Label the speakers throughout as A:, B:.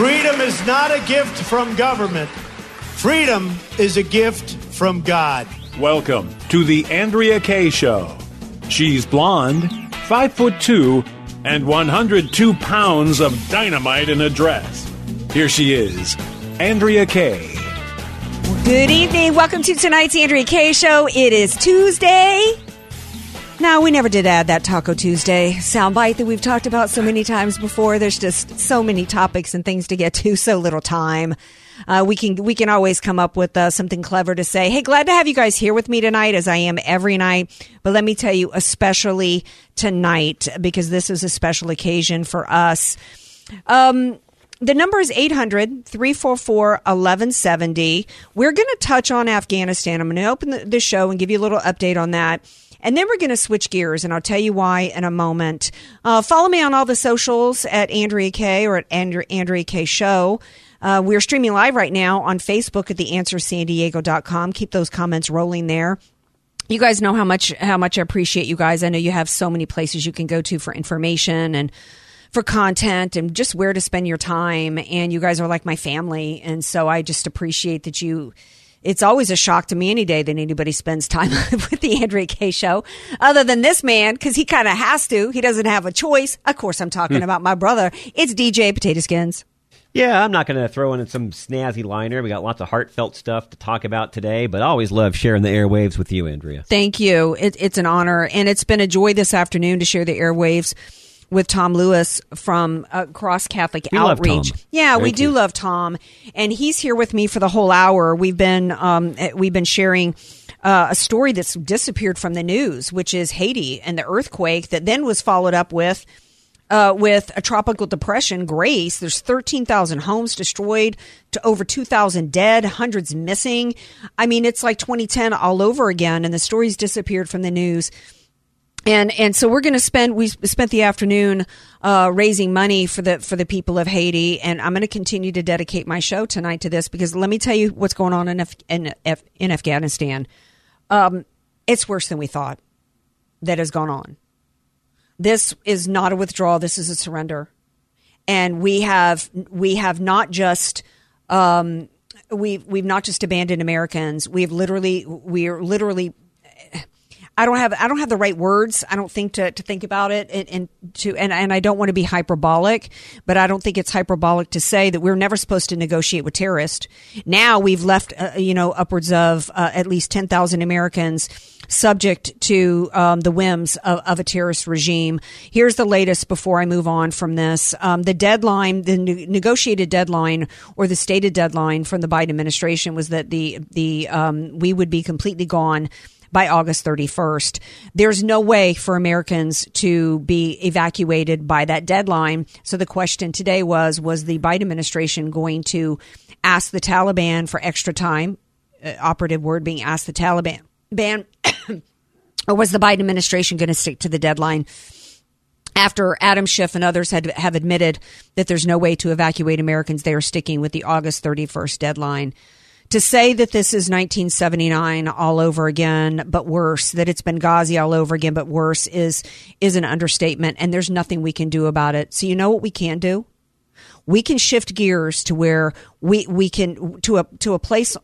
A: Freedom is not a gift from government. Freedom is a gift from God.
B: Welcome to the Andrea Kaye Show. She's blonde, five foot two, and 102 pounds of dynamite in a dress. Here she is, Andrea Kaye.
C: Good evening. Welcome to tonight's Andrea Kaye Show. It is Tuesday. Now, we never did add that Taco Tuesday soundbite that we've talked about so many times before. There's just so many topics and things to get to, so little time. Uh, we can we can always come up with uh, something clever to say. Hey, glad to have you guys here with me tonight, as I am every night. But let me tell you, especially tonight, because this is a special occasion for us. Um, the number is 800 344 1170. We're going to touch on Afghanistan. I'm going to open the, the show and give you a little update on that. And then we're going to switch gears, and I'll tell you why in a moment. Uh, follow me on all the socials at Andrea Kaye or at Andrea, Andrea Kaye Show. Uh, we're streaming live right now on Facebook at theanswersandiego.com. Keep those comments rolling there. You guys know how much how much I appreciate you guys. I know you have so many places you can go to for information and for content and just where to spend your time. And you guys are like my family, and so I just appreciate that you it's always a shock to me any day that anybody spends time with the Andrea Kaye show, other than this man, because he kind of has to. He doesn't have a choice. Of course, I'm talking
D: Hmm.
C: about my brother. It's DJ Potato Skins.
D: Yeah, I'm not going to throw in some snazzy liner. We got lots of heartfelt stuff to talk about today, but I always love sharing the airwaves with you, Andrea.
C: Thank you. It, it's an honor, and it's been a joy this afternoon to share the airwaves with Tom Lewis from uh, Cross Catholic
D: We
C: Outreach. Yeah, we do
D: you.
C: love Tom, and he's here with me for the whole hour. We've been um, we've been sharing. Uh, a story that's disappeared from the news, which is Haiti and the earthquake that then was followed up with uh, with a tropical depression, Grace. There's 13,000 homes destroyed, to over 2,000 dead, hundreds missing. I mean, it's like 2010 all over again, and the stories disappeared from the news. And and so we're going to spend we spent the afternoon uh, raising money for the for the people of Haiti, and I'm going to continue to dedicate my show tonight to this because let me tell you what's going on in Af- in, Af- in Afghanistan. Um, it's worse than we thought that has gone on. This is not a withdrawal. This is a surrender, and we have we have not just um, we've we've not just abandoned Americans. We've literally we're literally. I don't have I don't have the right words. I don't think to, to think about it and, and to and, and I don't want to be hyperbolic, but I don't think it's hyperbolic to say that we're never supposed to negotiate with terrorists. Now we've left uh, you know upwards of uh, at least ten thousand Americans subject to um, the whims of, of a terrorist regime. Here's the latest before I move on from this. Um, the deadline, the ne- negotiated deadline or the stated deadline from the Biden administration was that the the um, we would be completely gone by August 31st. There's no way for Americans to be evacuated by that deadline. So the question today was was the Biden administration going to ask the Taliban for extra time? Uh, operative word being ask the Taliban ban or was the Biden administration going to stick to the deadline? After Adam Schiff and others had have admitted that there's no way to evacuate Americans, they are sticking with the August 31st deadline. To say that this is 1979 all over again, but worse, that it's Benghazi all over again, but worse, is is an understatement, and there's nothing we can do about it. So you know what we can do? We can shift gears to where we we can to a to a place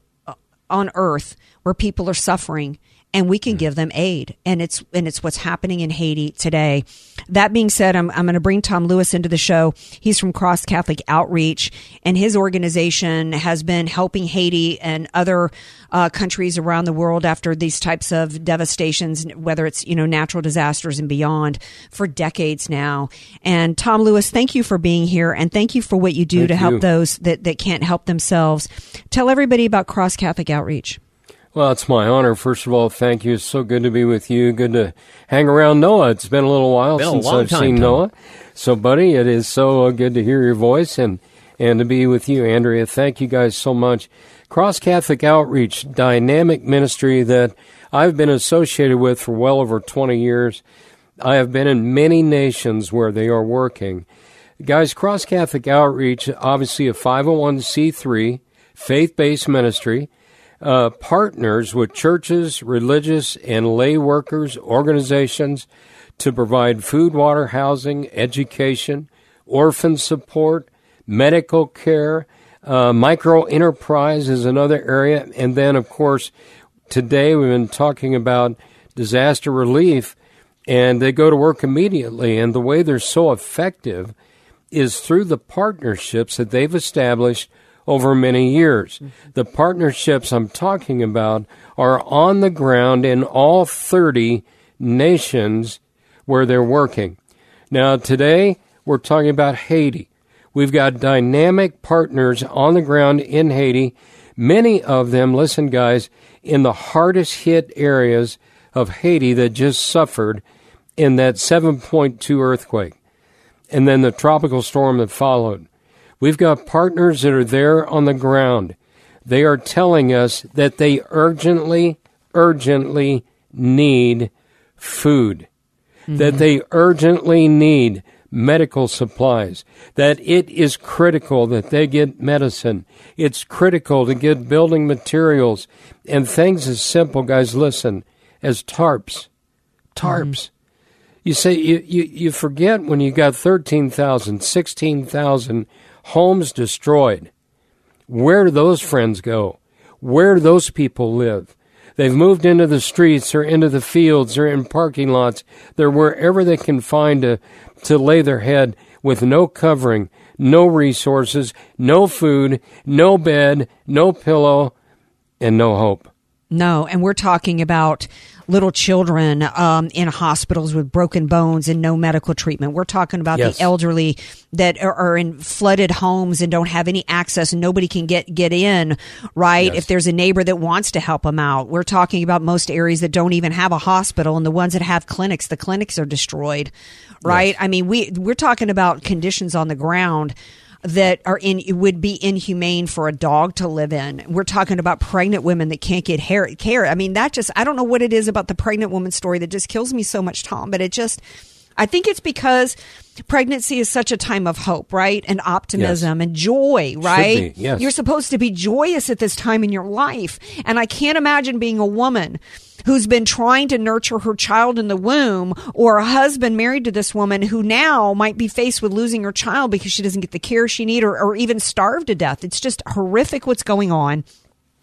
C: on earth where people are suffering and we can give them aid and it's and it's what's happening in Haiti today. That being said, I'm I'm going to bring Tom Lewis into the show. He's from Cross Catholic Outreach and his organization has been helping Haiti and other uh, countries around the world after these types of devastations, whether it's you know natural disasters and beyond, for decades now. And Tom Lewis, thank you for being here and thank you for what you do
E: Thank
C: to help
E: you.
C: those that that can't help themselves. Tell everybody about Cross Catholic Outreach.
E: Well, it's my honor. First of all, thank you. It's so good to be with you. Good to hang around Noah. It's been a little while
D: Been
E: since I've
D: time,
E: seen
D: Tom.
E: Noah. So, buddy, it is so uh, good to hear your voice and and to be with you, Andrea. Thank you guys so much. Cross Catholic Outreach, dynamic ministry that I've been associated with for well over 20 years. I have been in many nations where they are working. Guys, Cross Catholic Outreach, obviously a 501c3 faith based ministry, uh, partners with churches, religious, and lay workers, organizations to provide food, water, housing, education, orphan support, medical care, uh, micro enterprise is another area, and then of course today we've been talking about disaster relief, and they go to work immediately. And the way they're so effective is through the partnerships that they've established over many years. The partnerships I'm talking about are on the ground in all 30 nations where they're working. Now, today we're talking about Haiti. We've got dynamic partners on the ground in Haiti, many of them, listen, guys, in the hardest hit areas of Haiti that just suffered in that 7.2 earthquake and then the tropical storm that followed. We've got partners that are there on the ground. They are telling us that they urgently, urgently need food, mm-hmm. that they urgently need medical supplies, that it is critical that they get medicine. It's critical to get building materials and things as simple, guys, listen, as tarps. Tarps. Mm-hmm. You say you, you, you forget when you got 13,000, 16,000 homes destroyed. Where do those friends go? Where do those people live? They've moved into the streets or into the fields or in parking lots. They're wherever they can find to, to lay their head with no covering, no resources, no food, no bed, no pillow, and no hope.
C: No, and we're talking about little children um, in hospitals with broken bones and no medical treatment. We're talking about yes. the elderly that are, are, in flooded homes and don't have any access and nobody can get get in. Right? Yes. If there's a neighbor that wants to help them out, we're talking about most areas that don't even have a hospital and the ones that have clinics, the clinics are destroyed. Right? Yes. I mean, we we're talking about conditions on the ground that are in it would be inhumane for a dog to live in. We're talking about pregnant women that can't get hair, care. I mean, that just I don't know what it is about the pregnant woman story that just kills me so much, Tom. But it just I think it's because pregnancy is such a time of hope, right? And optimism yes. and joy, right?
E: Yes.
C: You're supposed to be joyous at this time in your life. And I can't imagine being a woman who's been trying to nurture her child in the womb or a husband married to this woman who now might be faced with losing her child because she doesn't get the care she needs or, or even starve to death. It's just horrific what's going on.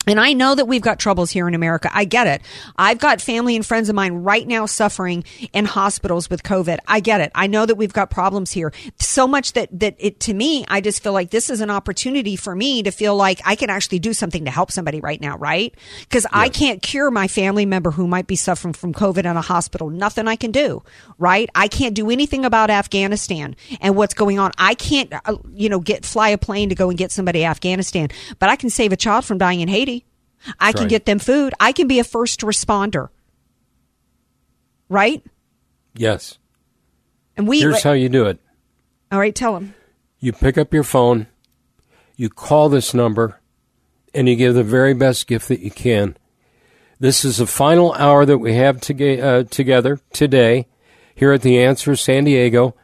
C: And I know that we've got troubles here in America. I get it. I've got family and friends of mine right now suffering in hospitals with COVID. I get it. I know that we've got problems here. So much that, that it, to me, I just feel like this is an opportunity for me to feel like I can actually do something to help somebody right now, right? Because yes. I can't cure my family member who might be suffering from COVID in a hospital. Nothing I can do, right? I can't do anything about Afghanistan and what's going on. I can't, uh, you know, get, fly a plane to go and get somebody Afghanistan, but I can save a child from dying in Haiti. I can right. get them food. I can be a first responder. Right?
E: Yes.
C: And we
E: Here's how you do it.
C: All right, tell them.
E: You pick up your phone, you call this number, and you give the very best gift that you can. This is the final hour that we have to, uh, together today here at The Answer San Diego.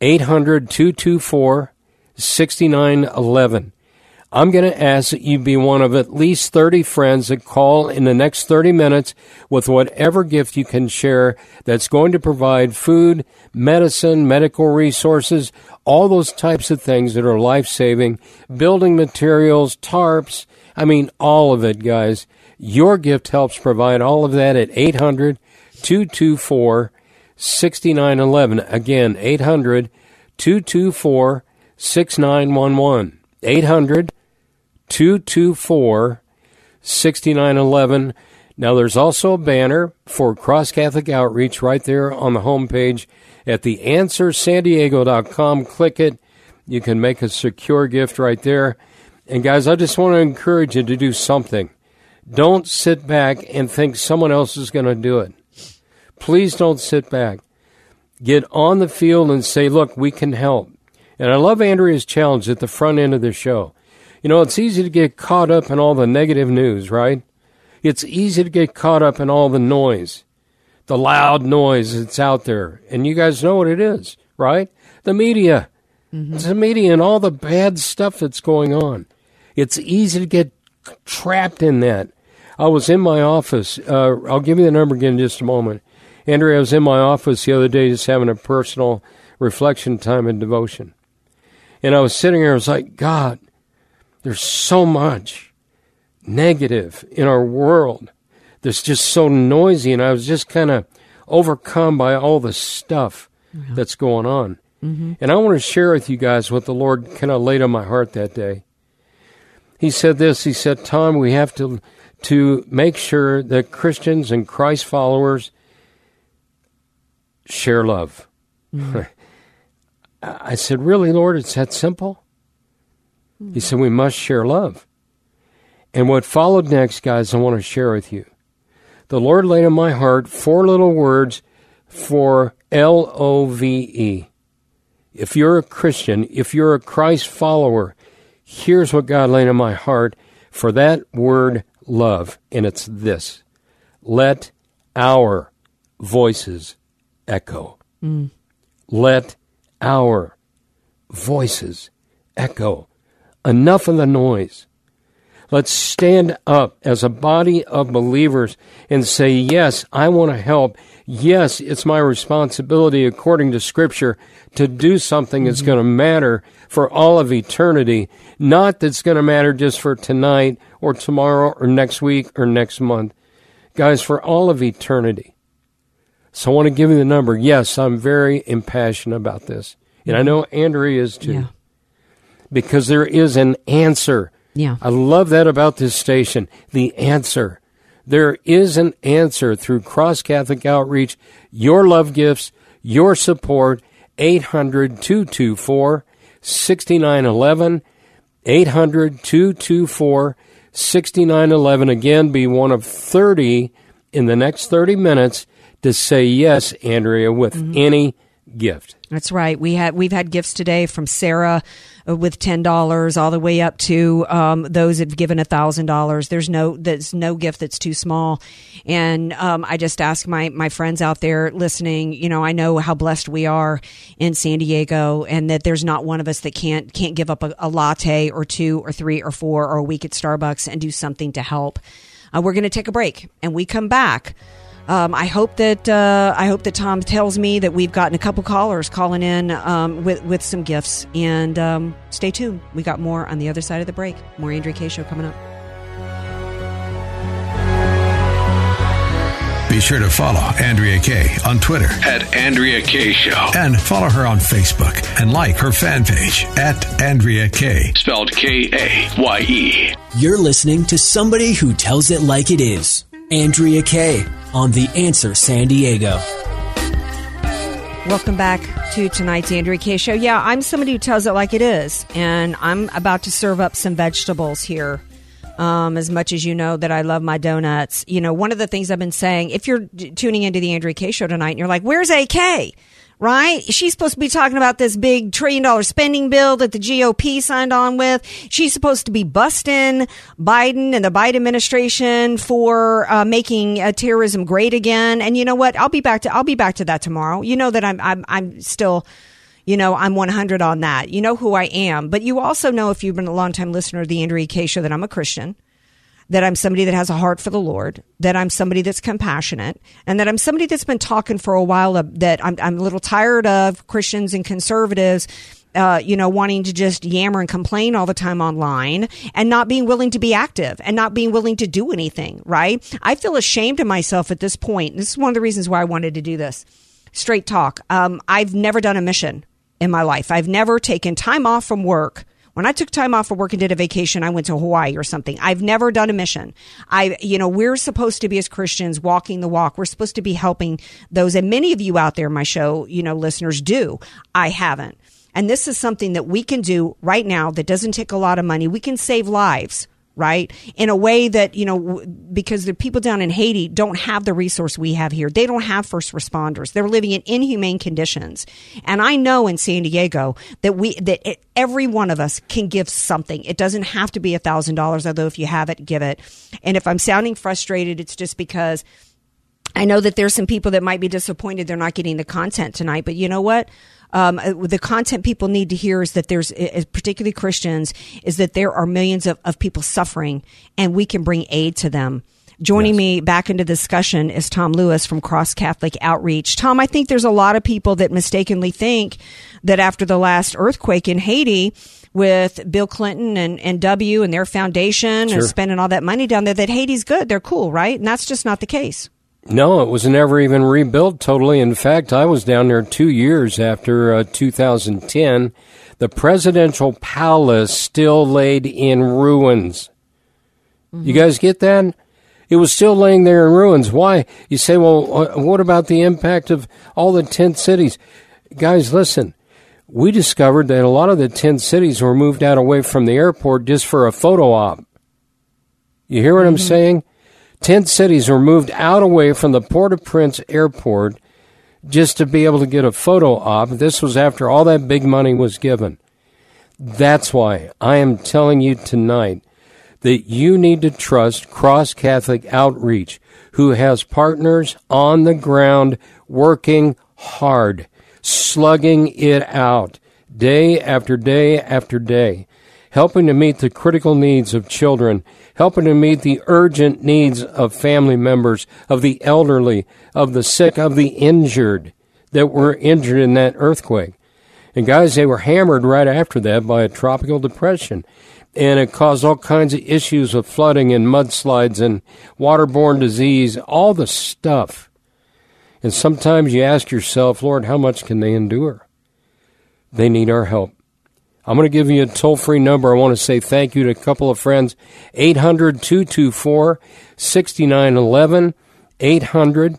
E: 800 224 6911. I'm going to ask that you be one of at least 30 friends that call in the next 30 minutes with whatever gift you can share that's going to provide food, medicine, medical resources, all those types of things that are life saving, building materials, tarps. I mean, all of it, guys. Your gift helps provide all of that at 800 224 6911. Again, 800 224 6911. 800 224 6911. Now, there's also a banner for Cross Catholic Outreach right there on the homepage at theanswersandiego.com. Click it. You can make a secure gift right there. And, guys, I just want to encourage you to do something. Don't sit back and think someone else is going to do it. Please don't sit back. Get on the field and say, look, we can help. And I love Andrea's challenge at the front end of the show. You know, it's easy to get caught up in all the negative news, right? It's easy to get caught up in all the noise, the loud noise that's out there. And you guys know what it is, right? The media. Mm-hmm. It's the media and all the bad stuff that's going on. It's easy to get trapped in that. I was in my office. Uh, I'll give you the number again in just a moment. Andrea, I was in my office the other day just having a personal reflection time and devotion. And I was sitting here, I was like, God, there's so much negative in our world that's just so noisy. And I was just kind of overcome by all the stuff that's going on. Mm-hmm. And I want to share with you guys what the Lord kind of laid on my heart that day. He said this, he said, Tom, we have to to make sure that Christians and Christ followers share love. Mm-hmm. I said, Really, Lord, it's that simple? Mm-hmm. He said, We must share love. And what followed next, guys, I want to share with you. The Lord laid on my heart four little words for L O V E. If you're a Christian, if you're a Christ follower, here's what God laid on my heart for that word love, and it's this let our voices echo. Mm. Let our voices echo. Enough of the noise. Let's stand up as a body of believers and say, Yes, I want to help. Yes, it's my responsibility, according to Scripture, to do something that's mm-hmm. going to matter for all of eternity. Not that's going to matter just for tonight or tomorrow or next week or next month. Guys, for all of eternity. So I want to give you the number. Yes, I'm very impassioned about this. And I know Andrea is too. Yeah. Because there is an answer
C: yeah.
E: I love that about this station. The answer. There is an answer through Cross Catholic Outreach. Your love gifts, your support, 800 224 6911. 800 224 6911. Again, be one of 30 in the next 30 minutes to say yes, Andrea, with mm-hmm. any gift.
C: That's right. We had we've had gifts today from Sarah uh, with ten dollars all the way up to um, those that've given a thousand dollars. There's no there's no gift that's too small, and um, I just ask my my friends out there listening. You know, I know how blessed we are in San Diego, and that there's not one of us that can't can't give up a, a latte or two or three or four or a week at Starbucks and do something to help. Uh, we're going to take a break, and we come back. Um, I hope that uh, I hope that Tom tells me that we've gotten a couple callers calling in um, with with some gifts. And um, stay tuned. We got more on the other side of the break. More Andrea Kaye show coming up.
F: Be sure to follow Andrea Kaye on Twitter
G: at Andrea Kaye Show.
F: And follow her on Facebook and like her fan page at Andrea Kaye.
G: Spelled K A Y E.
H: You're listening to somebody who tells it like it is. Andrea Kaye on The Answer San Diego.
C: Welcome back to tonight's Andrea Kaye Show. Yeah, I'm somebody who tells it like it is, and I'm about to serve up some vegetables here. Um, as much as you know that I love my donuts, you know, one of the things I've been saying, if you're tuning into the Andrea Kaye Show tonight and you're like, where's AK? Right? She's supposed to be talking about this big trillion dollar spending bill that the GOP signed on with. She's supposed to be busting Biden and the Biden administration for uh, making uh, terrorism great again. And you know what? I'll be back to I'll be back to that tomorrow. You know that I'm I'm I'm still you know, I'm 100 on that. You know who I am. But you also know, if you've been a long time listener of the Andrea Kaye show, that I'm a Christian that I'm somebody that has a heart for the Lord, that I'm somebody that's compassionate, and that I'm somebody that's been talking for a while that I'm, I'm a little tired of Christians and conservatives uh, you know, wanting to just yammer and complain all the time online and not being willing to be active and not being willing to do anything, right? I feel ashamed of myself at this point. This is one of the reasons why I wanted to do this. Straight talk. Um, I've never done a mission in my life. I've never taken time off from work when I took time off of work and did a vacation, I went to Hawaii or something. I've never done a mission. I, you know, we're supposed to be as Christians walking the walk. We're supposed to be helping those. And many of you out there, my show, you know, listeners do. I haven't. And this is something that we can do right now that doesn't take a lot of money. We can save lives right? In a way that, you know, because the people down in Haiti don't have the resource we have here. They don't have first responders. They're living in inhumane conditions. And I know in San Diego that we, that it, every one of us can give something. It doesn't have to be a thousand dollars, although if you have it, give it. And if I'm sounding frustrated, it's just because I know that there's some people that might be disappointed they're not getting the content tonight, but you know what? um, uh, the content people need to hear is that there's, particularly Christians, is that there are millions of, of people suffering and we can bring aid to them Joining me back into the discussion is Tom Lewis from Cross Catholic Outreach. Tom, I think there's a lot of people that mistakenly think that after the last earthquake in Haiti, with Bill Clinton and, and W and their foundation
E: Sure.
C: and spending all that money down there, that Haiti's good. They're cool, right? And that's just not the case.
E: No, it was never even rebuilt totally. In fact, I was down there two years after uh, 2010. The presidential palace still laid in ruins. You guys get that? It was still laying there in ruins. Why? You say, well, uh, what about the impact of all the tent cities? Guys, listen. We discovered that a lot of the tent cities were moved out away from the airport just for a photo op. You hear what I'm saying? Tent cities were moved out away from the Port-au-Prince airport just to be able to get a photo op. This was after all that big money was given. That's why I am telling you tonight that you need to trust Cross Catholic Outreach, who has partners on the ground working hard, slugging it out day after day after day, helping to meet the critical needs of children, helping to meet the urgent needs of family members, of the elderly, of the sick, of the injured that were injured in that earthquake. And guys, they were hammered right after that by a tropical depression. And it caused all kinds of issues with flooding and mudslides and waterborne disease, all the stuff. And sometimes you ask yourself, Lord, how much can they endure? They need our help. I'm going to give you a toll free number. I want to say thank you to a couple of friends. 800 224 6911. 800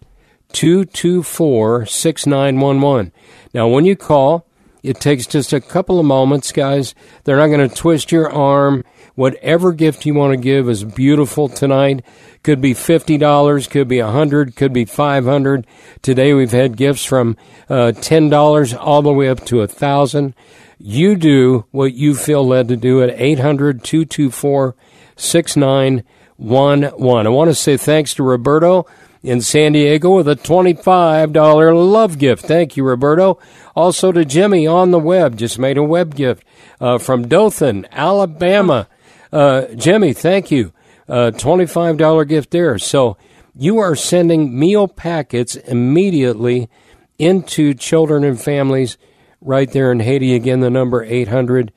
E: 224 6911. Now, when you call, it takes just a couple of moments, guys. They're not going to twist your arm. Whatever gift you want to give is beautiful tonight. Could be fifty dollars, could be a hundred, could be five hundred. Today we've had gifts from uh, ten dollars all the way up to a thousand. You do what you feel led to do at 800 224 6911. I want to say thanks to Roberto in San Diego with a $25 love gift. Thank you, Roberto. Also to Jimmy on the web, just made a web gift uh, from Dothan, Alabama. Uh, Jimmy, thank you. Uh, $25 gift there. So you are sending meal packets immediately into children and families right there in Haiti. Again, the number 800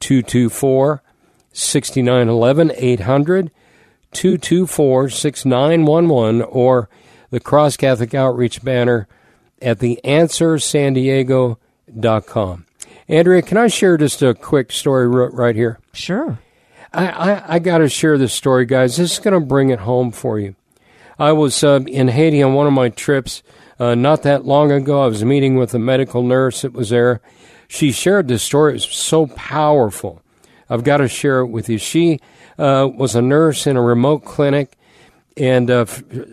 E: 224 6911. 800 224 6911 or the Cross Catholic Outreach banner at theanswersandiego.com. Andrea, can I share just a quick story right here?
C: Sure.
E: I, I, I got to share this story, guys. This is going to bring it home for you. I was uh, in Haiti on one of my trips uh, not that long ago. I was meeting with a medical nurse that was there. She shared this story. It was so powerful. I've got to share it with you. She uh, was a nurse in a remote clinic, and uh,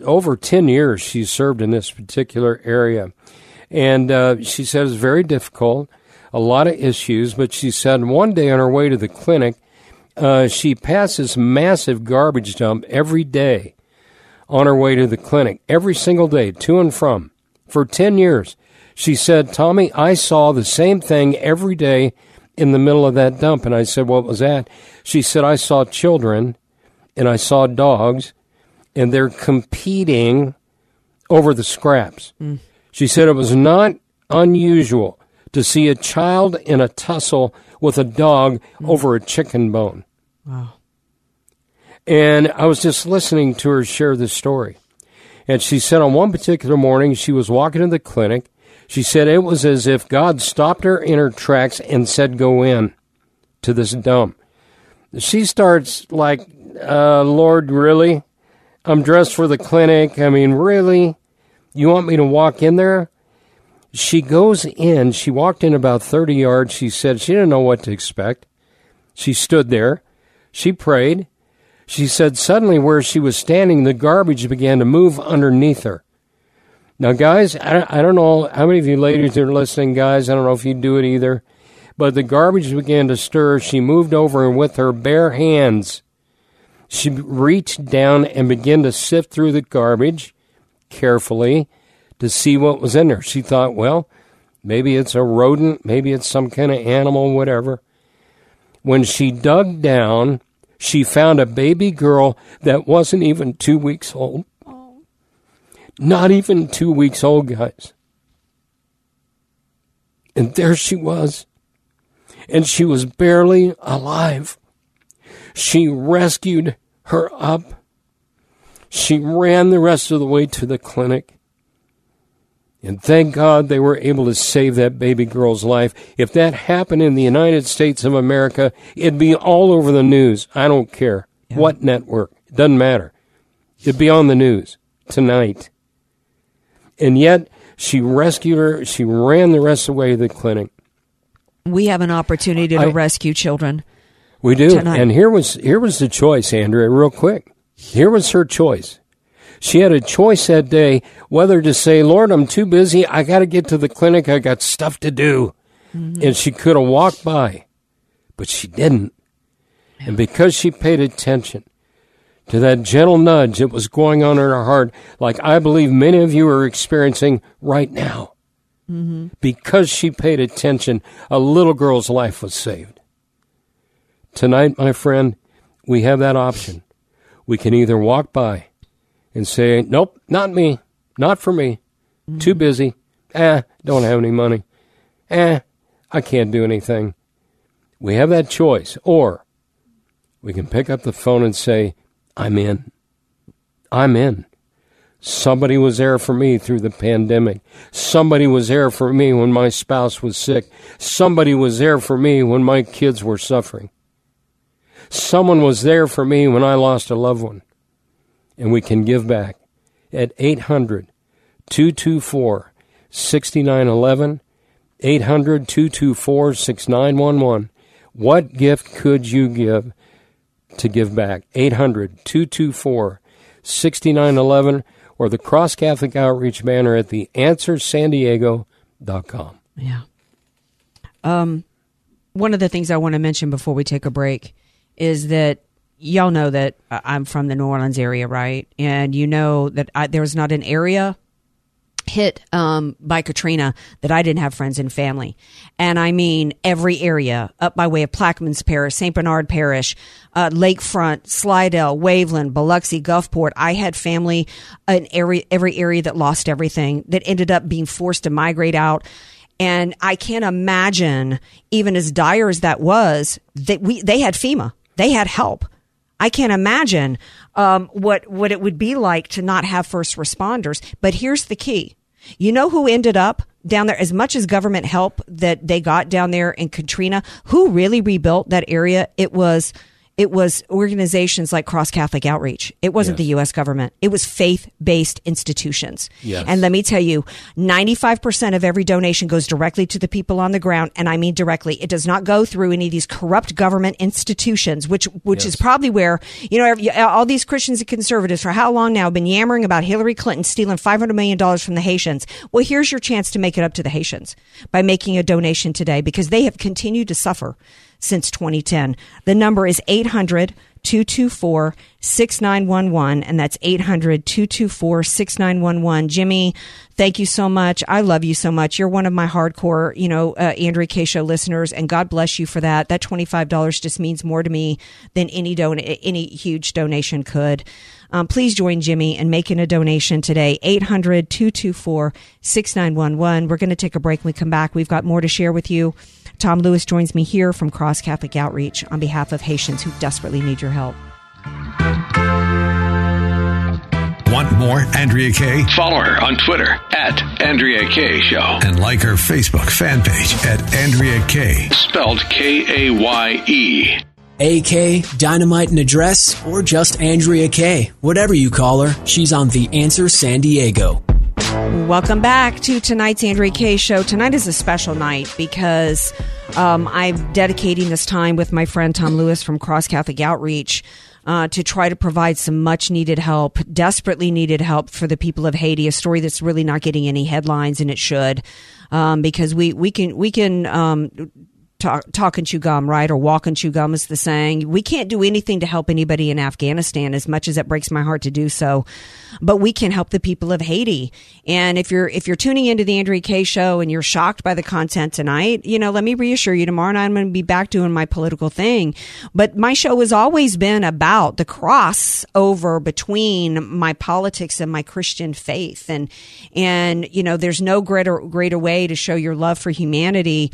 E: over 10 years she served in this particular area. And uh, she said it was very difficult, a lot of issues, but she said one day on her way to the clinic, uh, she passes massive garbage dump every day on her way to the clinic, every single day, to and from, for 10 years. She said, Tommy, I saw the same thing every day in the middle of that dump. And I said, What was that? She said, I saw children and I saw dogs, and they're competing over the scraps. Mm. She said it was not unusual to see a child in a tussle with a dog mm. over a chicken bone. Wow. And I was just listening to her share this story. And she said on one particular morning, she was walking to the clinic. She said it was as if God stopped her in her tracks and said, Go in to this dump. She starts like, uh, Lord, really? I'm dressed for the clinic. I mean, really? You want me to walk in there? She goes in. She walked in about 30 yards. She said she didn't know what to expect. She stood there. She prayed. She said suddenly where she was standing, the garbage began to move underneath her. Now, guys, I don't, know how many of you ladies are listening, guys. I don't know if you do it either. But the garbage began to stir. She moved over and with her bare hands, she reached down and began to sift through the garbage carefully to see what was in there. She thought, well, maybe it's a rodent, maybe it's some kind of animal, whatever. When she dug down, she found a baby girl that wasn't even two weeks old. Not even two weeks old, guys. And there she was. And she was barely alive. She rescued her up. She ran the rest of the way to the clinic. And thank God they were able to save that baby girl's life. If that happened in the United States of America, it'd be all over the news. I don't care yeah. what network. It doesn't matter. It'd be on the news tonight. And yet, she rescued her. She ran the rest of the way to the clinic.
C: We have an opportunity to I, rescue children.
E: We do. Tonight. And here was here was the choice, Andrea, real quick. Here was her choice. She had a choice that day whether to say, Lord, I'm too busy. I got to get to the clinic. I got stuff to do. Mm-hmm. And she could have walked by, but she didn't. And because she paid attention to that gentle nudge that was going on in her heart, like I believe many of you are experiencing right now, mm-hmm. because she paid attention, a little girl's life was saved. Tonight, my friend, we have that option. We can either walk by and say, nope, not me, not for me, mm-hmm. too busy, eh, don't have any money, eh, I can't do anything. We have that choice. Or we can pick up the phone and say, I'm in. I'm in. Somebody was there for me through the pandemic. Somebody was there for me when my spouse was sick. Somebody was there for me when my kids were suffering. Someone was there for me when I lost a loved one and we can give back at 800 224 6911. 800 224 6911. What gift could you give to give back? 800 224 6911 or the Cross Catholic Outreach banner at the answersandiego.com.
C: Yeah. Um, one of the things I want to mention before we take a break is that y'all know that I'm from the New Orleans area, right? And you know that I, there's not an area hit um, by Katrina that I didn't have friends and family. And I mean every area up by way of Plaquemines Parish, St. Bernard Parish, uh, Lakefront, Slidell, Waveland, Biloxi, Gulfport. I had family in every, every area that lost everything, that ended up being forced to migrate out. And I can't imagine, even as dire as that was, that we they had FEMA, they had help. I can't imagine um, what what it would be like to not have first responders. But here's the key: you know who ended up down there? As much as government help that they got down there in Katrina, who really rebuilt that area? It was it was organizations like Cross Catholic Outreach. It wasn't yes. the U.S. government. It was faith based institutions. Yes. And let me tell you, 95% of every donation goes directly to the people on the ground. And I mean directly. It does not go through any of these corrupt government institutions, which, which yes. is probably where, you know, uh, all these Christians and conservatives for how long now have been yammering about Hillary Clinton stealing $500 million from the Haitians. Well, here's your chance to make it up to the Haitians by making a donation today because they have continued to suffer since 2010. The number is 800 224 6911, and that's 800 224 6911. Jimmy, thank you so much. I love you so much. You're one of my hardcore, you know, uh, Andrea Kaye Show listeners, and God bless you for that. That $25 just means more to me than any don- any huge donation could. Um, please join Jimmy in making a donation today. 800 224 6911. We're going to take a break. When we come back, we've got more to share with you. Tom Lewis joins me here from Cross Catholic Outreach on behalf of Haitians who desperately need your help.
F: Want more Andrea Kaye?
G: Follow her on Twitter at Andrea Kaye Show.
F: And like her Facebook fan page at Andrea Kaye.
G: Spelled K A Y E.
H: AK, Dynamite in a Dress, or just Andrea Kaye. Whatever you call her, she's on The Answer San Diego.
C: Welcome back to tonight's Andrea Kaye show. Tonight is a special night because um, I'm dedicating this time with my friend Tom Lewis from Cross Catholic Outreach uh, to try to provide some much needed help, desperately needed help for the people of Haiti. A story that's really not getting any headlines, and it should, um, because we we can we can. Um, talk, and chew gum, right? Or walk and chew gum is the saying. We can't do anything to help anybody in Afghanistan as much as it breaks my heart to do so. But we can help the people of Haiti. And if you're, if you're tuning into the Andrea Kaye show and you're shocked by the content tonight, you know, let me reassure you tomorrow night I'm going to be back doing my political thing. But my show has always been about the crossover between my politics and my Christian faith. And, and, you know, there's no greater, greater way to show your love for humanity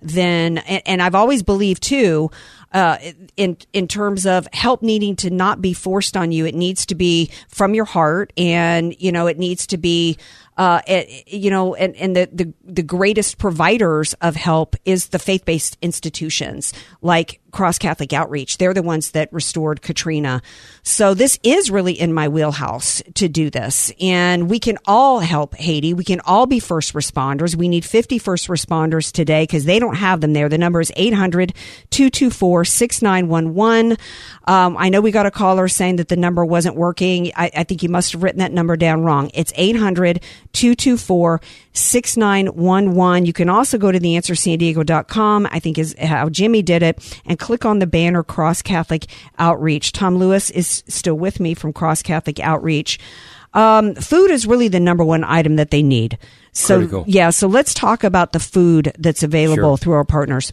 C: than, and, and I've always believed too, uh, in in terms of help needing to not be forced on you. It needs to be from your heart, and you know it needs to be uh, it, you know, and, and the, the, the greatest providers of help is the faith based institutions like Cross Catholic Outreach. They're the ones that restored Katrina. So this is really in my wheelhouse to do this. And we can all help Haiti. We can all be first responders. We need 50 first responders today because they don't have them there. The number is 800 224 6911. Um, I know we got a caller saying that the number wasn't working. I, I think you must have written that number down wrong. It's 800 224 6911. You can also go to theanswersandiego.com, I think is how Jimmy did it, and click on the banner Cross Catholic Outreach. Tom Lewis is still with me from Cross Catholic Outreach. Um, food is really the number one item that they need. So,
E: Critical.
C: yeah, so let's talk about the food that's available
E: Sure.
C: through our partners.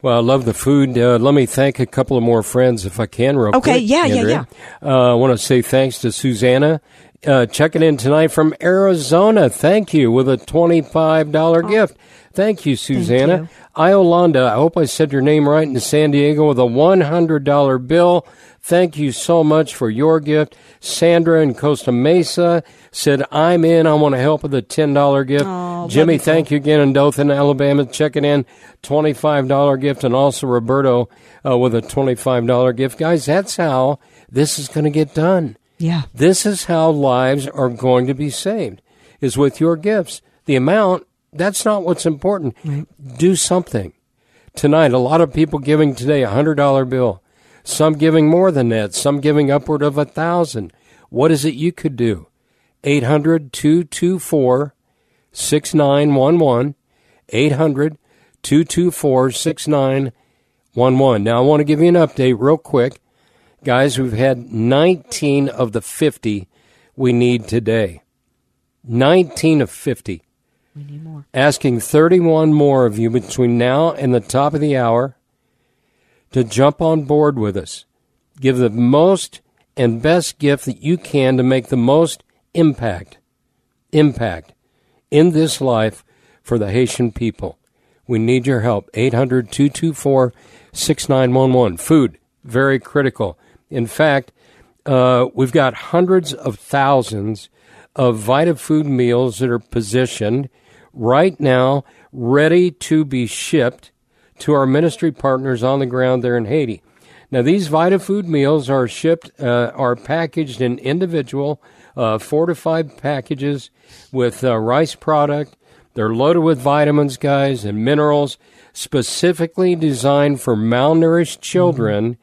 E: Well, I love the food. Uh, let me thank a couple of more friends, if I can, real
C: Okay,
E: quick.
C: yeah, yeah,
E: Andrea. Uh, I want to say thanks to Susanna uh, checking in tonight from Arizona. Thank you with a $25 gift. Thank you, Susanna. Iolanda, I hope I said your name right in San Diego with a $100 bill. Thank you so much for your gift. Sandra in Costa Mesa said, I'm in. I want to help with a $10 gift.
C: Oh,
E: Jimmy,
C: wonderful.
E: thank you again in Dothan, Alabama, checking in. $25 gift. And also Roberto uh, with a $25 gift. Guys, that's how this is going to get done.
C: Yeah.
E: This is how lives are going to be saved, is with your gifts. The amount, that's not what's important. Do something. Tonight, a lot of people giving today a hundred dollar bill. Some giving more than that. Some giving upward of a thousand. What is it you could do? 800 224 6911. 800 224 6911. Now, I want to give you an update real quick. Guys, we've had 19 of the 50 we need today. 19 of 50.
C: We need more.
E: Asking 31 more of you between now and the top of the hour to jump on board with us. Give the most and best gift that you can to make the most impact, impact in this life for the Haitian people. We need your help. 800 224 6911. Food, very critical. In fact, uh, we've got hundreds of thousands of Vita Food meals that are positioned right now, ready to be shipped to our ministry partners on the ground there in Haiti. Now, these Vita Food meals are shipped, uh, are packaged in individual, uh, four to five packages with uh, rice product. They're loaded with vitamins, guys, and minerals, specifically designed for malnourished children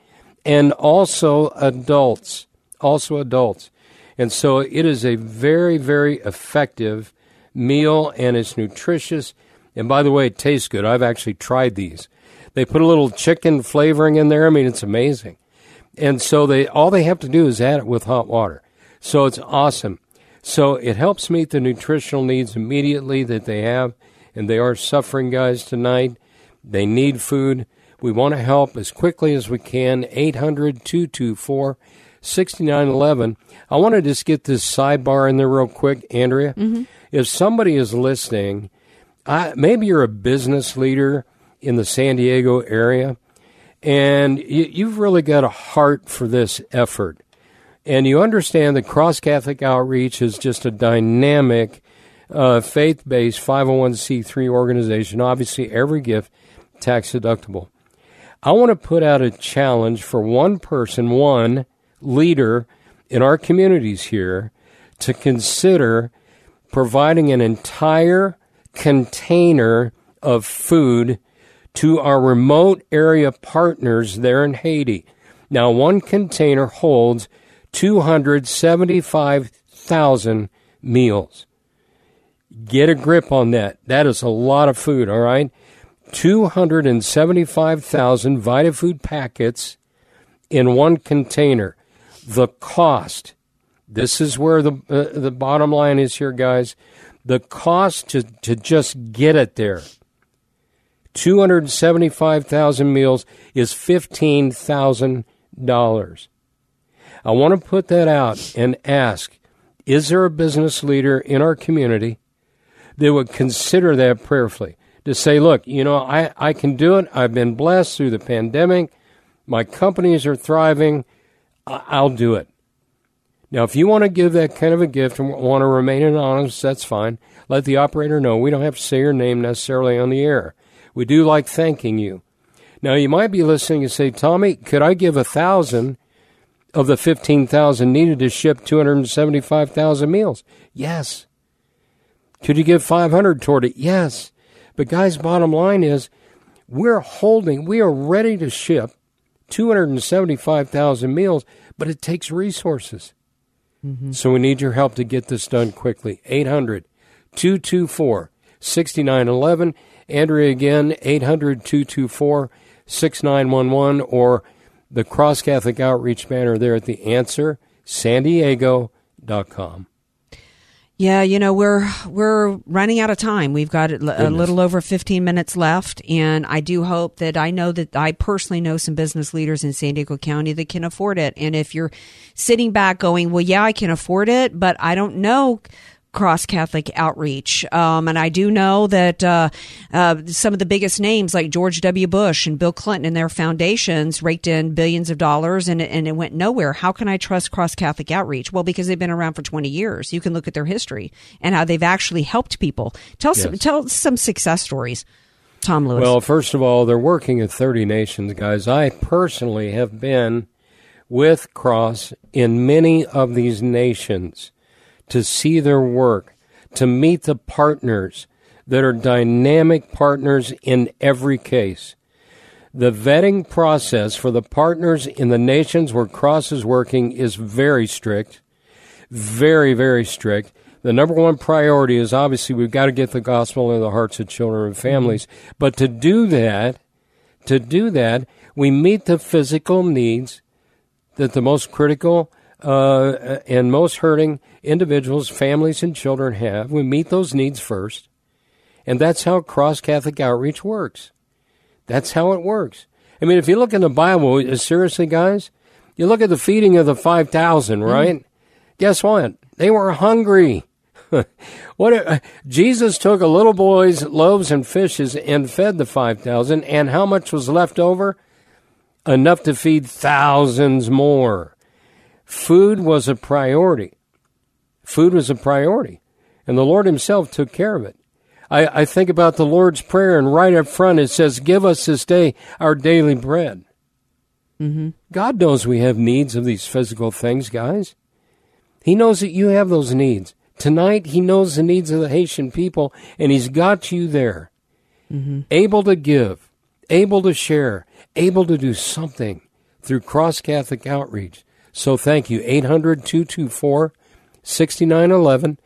E: and also adults. Also adults. And so it is a very, very effective meal and it's nutritious. And by the way, it tastes good. I've actually tried these. They put a little chicken flavoring in there. I mean, it's amazing. And so they all they have to do is add it with hot water. So it's awesome. So it helps meet the nutritional needs immediately that they have, and they are suffering, guys, tonight. They need food. We want to help as quickly as we can. 800 224 6911. I want to just get this sidebar in there real quick, Andrea. If somebody is listening, I, maybe you're a business leader in the San Diego area, and you, you've really got a heart for this effort. And you understand that Cross Catholic Outreach is just a dynamic, uh, faith based 501c3 organization. Obviously, every gift tax deductible. I want to put out a challenge for one person, one leader in our communities here to consider providing an entire container of food to our remote area partners there in Haiti. Now, one container holds 275,000 meals. Get a grip on that. That is a lot of food, all right? 275,000 VitaFood packets in one container. The cost, this is where the, uh, the bottom line is here, guys. The cost to, to just get it there, 275,000 meals, is $15,000. I want to put that out and ask is there a business leader in our community that would consider that prayerfully? To say, look, you know, I, I can do it. I've been blessed through the pandemic. My companies are thriving. I'll do it. Now, if you want to give that kind of a gift and want to remain anonymous, that's fine. Let the operator know. We don't have to say your name necessarily on the air. We do like thanking you. Now, you might be listening and say, Tommy, could I give a thousand of the 15,000 needed to ship 275,000 meals? Yes. Could you give 500 toward it? Yes. But guys, bottom line is we're holding, we are ready to ship 275,000 meals, but it takes resources. Mm-hmm. So we need your help to get this done quickly. 800 224 6911. Andrea again, 800 224 6911, or the Cross Catholic Outreach banner there at the answer, san diego.com.
C: Yeah, you know we're we're running out of time. We've got a a little over 15 minutes left, and I do hope that I know that I personally know some business leaders in San Diego County that can afford it. And if you're sitting back going, "Well, yeah, I can afford it, but I don't know." Cross Catholic outreach, um, and I do know that uh, uh, some of the biggest names like George W. Bush and Bill Clinton and their foundations raked in billions of dollars, and it, and it went nowhere. How can I trust Cross Catholic outreach? Well, because they've been around for twenty years. You can look at their history and how they've actually helped people. Tell some, tell some success stories, Tom Lewis.
E: Well, first of all, they're working in 30 nations, guys. I personally have been with Cross in many of these nations to see their work, to meet the partners that are dynamic partners in every case. The vetting process for the partners in the nations where Cross is working is very strict very, very strict. The number one priority is obviously we've got to get the gospel into the hearts of children and families. But to do that, to do that, we meet the physical needs that the most critical uh, and most hurting individuals, families, and children have. We meet those needs first. And that's how Cross Catholic Outreach works. That's how it works. I mean, if you look in the Bible, uh, seriously, guys, you look at the feeding of the 5,000, right? Guess what? They were hungry. what uh, Jesus took a little boy's loaves and fishes and fed the 5,000, and how much was left over? Enough to feed thousands more. Food was a priority. Food was a priority. And the Lord Himself took care of it. I, I think about the Lord's Prayer, and right up front it says, Give us this day our daily bread. Mm-hmm. God knows we have needs of these physical things, guys. He knows that you have those needs. Tonight, He knows the needs of the Haitian people, and He's got you there, mm-hmm. able to give, able to share, able to do something through Cross Catholic Outreach. So thank you. 800 224 6911,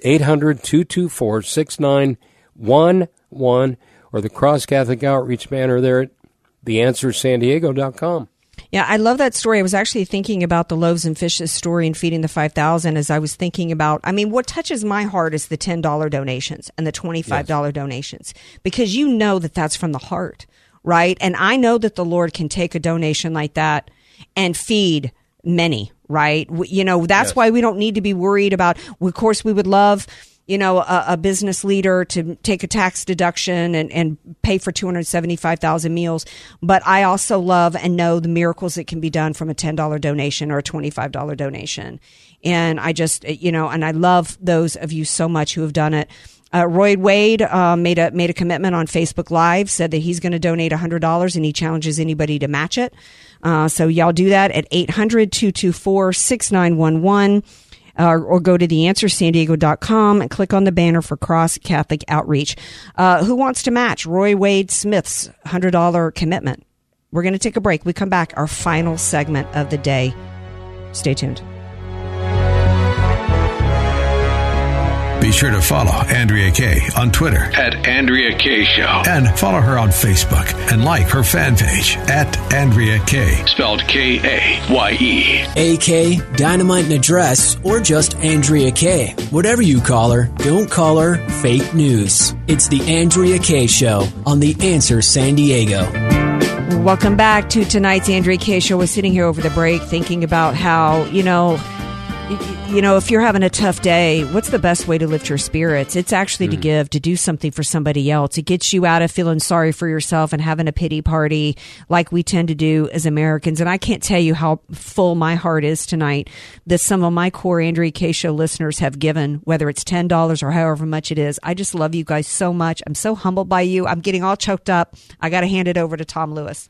E: 800 224 6911, or the Cross Catholic Outreach banner there at theanswersandiego.com.
C: Yeah, I love that story. I was actually thinking about the loaves and fishes story and feeding the 5,000 as I was thinking about, I mean, what touches my heart is the $10 donations and the $25 donations because you know that that's from the heart, right? And I know that the Lord can take a donation like that and feed many, right? We- You know, that's why we don't need to be worried about, of course, we would love you know, a, a business leader to take a tax deduction and, and pay for 275,000 meals. But I also love and know the miracles that can be done from a $10 donation or a $25 donation. And I just, you know, and I love those of you so much who have done it. Uh, Roy Wade uh, made a made a commitment on Facebook Live, said that he's going to donate hundred dollars, and he challenges anybody to match it. Uh, so y'all do that at 800-224-6911 uh, or go to theanswersandiego.com and click on the banner for Cross Catholic Outreach. Uh, who wants to match Roy Wade Smith's $100 commitment? We're going to take a break. We come back, our final segment of the day. Stay tuned.
F: Be sure to follow Andrea Kaye on Twitter
G: At Andrea Kaye Show.
F: and follow her on Facebook and like her fan page at Andrea Kaye.
G: Spelled K A Y E.
H: AK, Dynamite in a Dress, or just Andrea Kaye. Whatever you call her, don't call her fake news. It's the Andrea Kaye Show on The Answer San Diego.
C: Welcome back to tonight's Andrea Kaye show. We're sitting here over the break thinking about how, you know, y- you know, if you're having a tough day, what's the best way to lift your spirits? It's actually to hmm. give, to do something for somebody else. It gets you out of feeling sorry for yourself and having a pity party like we tend to do as Americans. And I can't tell you how full my heart is tonight that some of my core Andrea Kaye show listeners have given, whether it's $10 or however much it is. I just love you guys so much. I'm so humbled by you. I'm getting all choked up. I got to hand it over to Tom Lewis.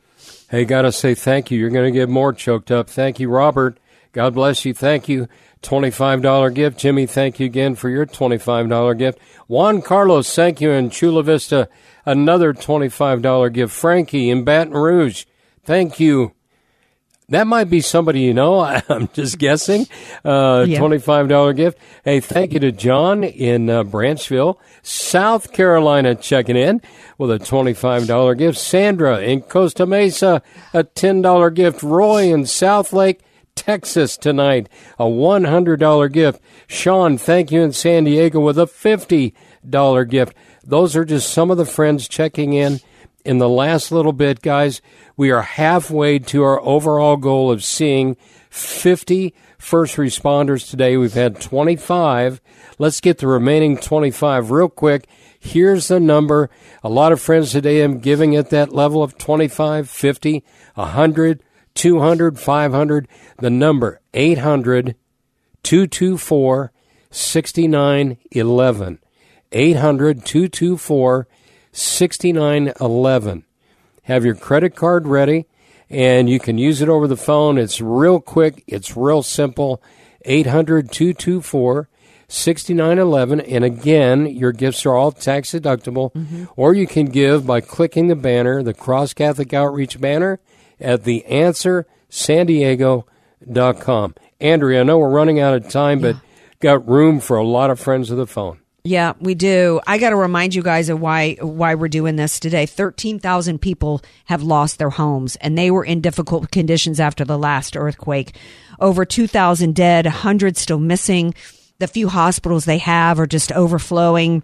E: Hey, got to say thank you. You're going to get more choked up. Thank you, Robert. God bless you. Thank you. $25 gift. Jimmy, thank you again for your $25 gift. Juan Carlos, thank you. And Chula Vista, another $25 gift. Frankie in Baton Rouge, thank you. That might be somebody you know. I'm just guessing. Uh,
C: Yeah.
E: $25 gift. Hey, thank you to John in uh, Branchville, South Carolina, checking in with a $25 gift. Sandra in Costa Mesa, a $10 gift. Roy in South Lake, Texas tonight, a $100 gift. Sean, thank you in San Diego with a $50 gift. Those are just some of the friends checking in in the last little bit, guys, we are halfway to our overall goal of seeing 50 first responders today. We've had 25. Let's get the remaining 25 real quick. Here's the number. A lot of friends today am giving at that level of 25, 50, 100, 200, 500. The number 800 224 6911. 800 224 6911. Have your credit card ready and you can use it over the phone. It's real quick, it's real simple. 800 224 6911. And again, your gifts are all tax deductible. Mm-hmm. Or you can give by clicking the banner, the Cross Catholic Outreach banner at theanswersandiego.com. Andrea, I know we're running out of time, but got room for a lot of friends of the phone.
C: Yeah, we do. I got to remind you guys of why why we're doing this today. 13,000 people have lost their homes and they were in difficult conditions after the last earthquake. Over 2,000 dead, 100 still missing. The few hospitals they have are just overflowing.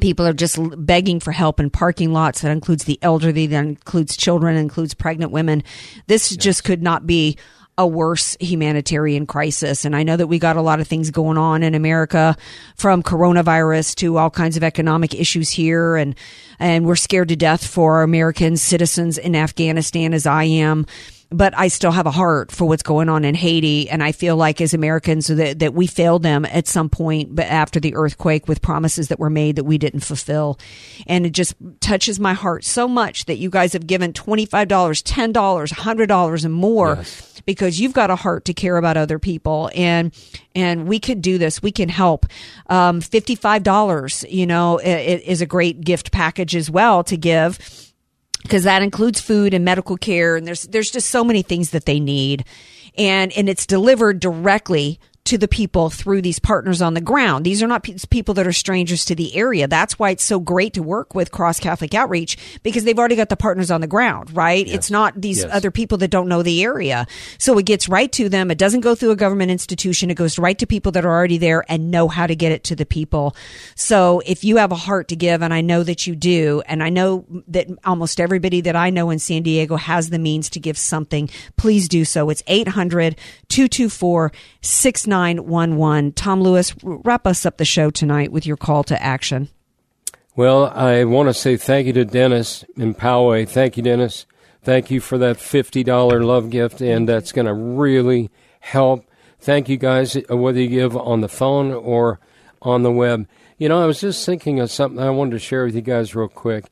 C: People are just begging for help in parking lots. That includes the elderly, that includes children, includes pregnant women. This just could not be a worse humanitarian crisis. And I know that we got a lot of things going on in America from coronavirus to all kinds of economic issues here. And, and we're scared to death for our American citizens in Afghanistan as I am. But I still have a heart for what's going on in Haiti. And I feel like as Americans that, that we failed them at some point, but after the earthquake with promises that were made that we didn't fulfill. And it just touches my heart so much that you guys have given $25, $10, $100 and more because you've got a heart to care about other people. And and we could do this. We can help. Um, $55 you know is a great gift package as well to give because that includes food and medical care and there's there's just so many things that they need. And and it's delivered directly to the people through these partners on the ground. These are not pe- people that are strangers to the area. That's why it's so great to work with Cross Catholic Outreach because they've already got the partners on the ground, right? It's not these
E: Yes.
C: other people that don't know the area. So it gets right to them. It doesn't go through a government institution. It goes right to people that are already there and know how to get it to the people. So if you have a heart to give, and I know that you do, and I know that almost everybody that I know in San Diego has the means to give something, please do so. It's 800 224 6911. Tom Lewis, wrap us up the show tonight with your call to action.
E: Well, I want to say thank you to Dennis in Poway. Thank you, Dennis. Thank you for that $50 love gift, and that's going to really help. Thank you guys, uh, whether you give on the phone or on the web. You know, I was just thinking of something I wanted to share with you guys real quick.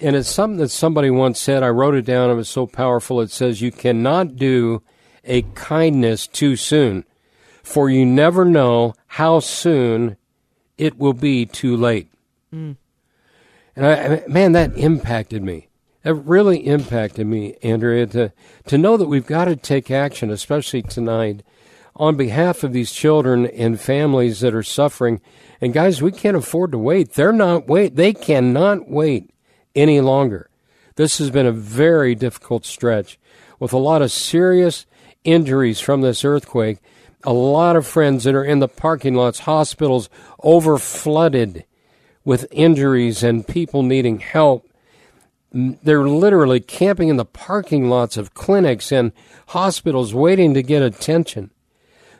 E: And it's something that somebody once said. I wrote it down. It was so powerful. It says, You cannot do a kindness too soon, for you never know how soon it will be too late. Mm. And I, man, that impacted me. That really impacted me, Andrea, to, to know that we've got to take action, especially tonight on behalf of these children and families that are suffering. And guys, we can't afford to wait. They're not wait. They cannot wait any longer. This has been a very difficult stretch with a lot of serious injuries from this earthquake. A lot of friends that are in the parking lots, hospitals over flooded with injuries and people needing help. They're literally camping in the parking lots of clinics and hospitals waiting to get attention.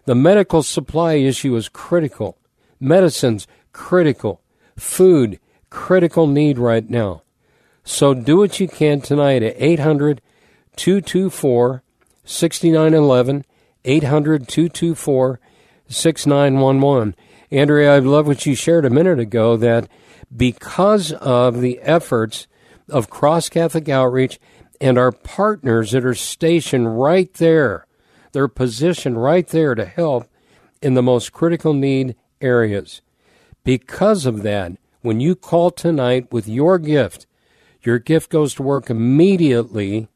E: The medical supply issue is critical. Medicines, critical. Food, critical need right now. So do what you can tonight at 800 224 6911. 800 224 6911. Andrea, I love what you shared a minute ago that because of the efforts of Cross Catholic Outreach and our partners that are stationed right there, they're positioned right there to help in the most critical need areas. Because of that, when you call tonight with your gift, your gift goes to work immediately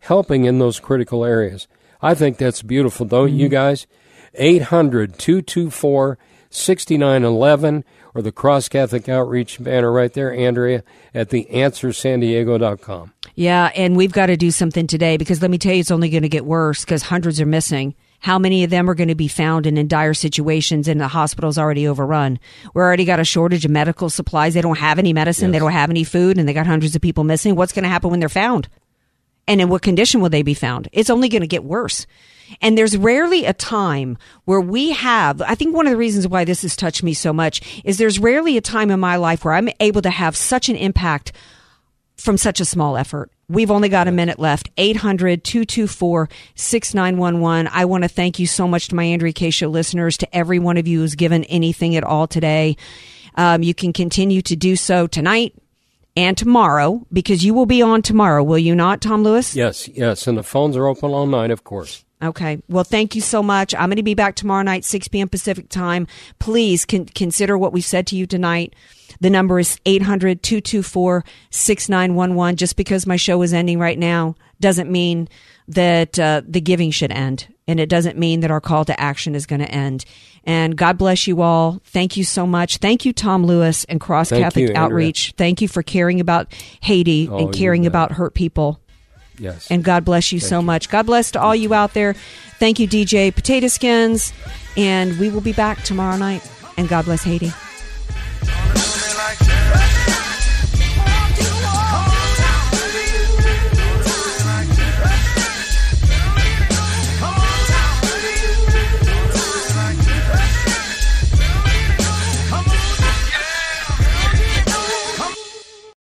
E: helping in those critical areas. I think that's beautiful, don't mm-hmm. you guys? 800 224 6911 or the Cross Catholic Outreach banner right there, Andrea, at theanswersandiego.com.
C: Yeah, and we've got to do something today because let me tell you, it's only going to get worse because hundreds are missing. How many of them are going to be found in, in dire situations and the hospital's already overrun? We're already got a shortage of medical supplies. They don't have any medicine. Yes. They don't have any food and they got hundreds of people missing. What's going to happen when they're found? And in what condition will they be found? It's only going to get worse. And there's rarely a time where we have, I think one of the reasons why this has touched me so much is there's rarely a time in my life where I'm able to have such an impact from such a small effort. We've only got a minute left. 800 224 6911. I want to thank you so much to my Andrea Kaye Show listeners, to every one of you who's given anything at all today. Um, you can continue to do so tonight, and tomorrow because you will be on tomorrow, will you not, Tom Lewis?
E: Yes, yes. And the phones are open all night, of course.
C: Okay. Well, thank you so much. I'm going to be back tomorrow night, 6 p.m. Pacific time. Please con- consider what we said to you tonight. The number is 800 224 6911. Just because my show is ending right now doesn't mean that uh, the giving should end. And it doesn't mean that our call to action is going to end. And God bless you all. Thank you so much. Thank you, Tom Lewis and Cross Thank Catholic you, Outreach. Thank you for caring about Haiti oh, and caring about hurt people.
E: Yes.
C: And God bless you Thank so you. much. God bless to all you out there. Thank you, DJ Potato Skins. And we will be back tomorrow night. And God bless Haiti.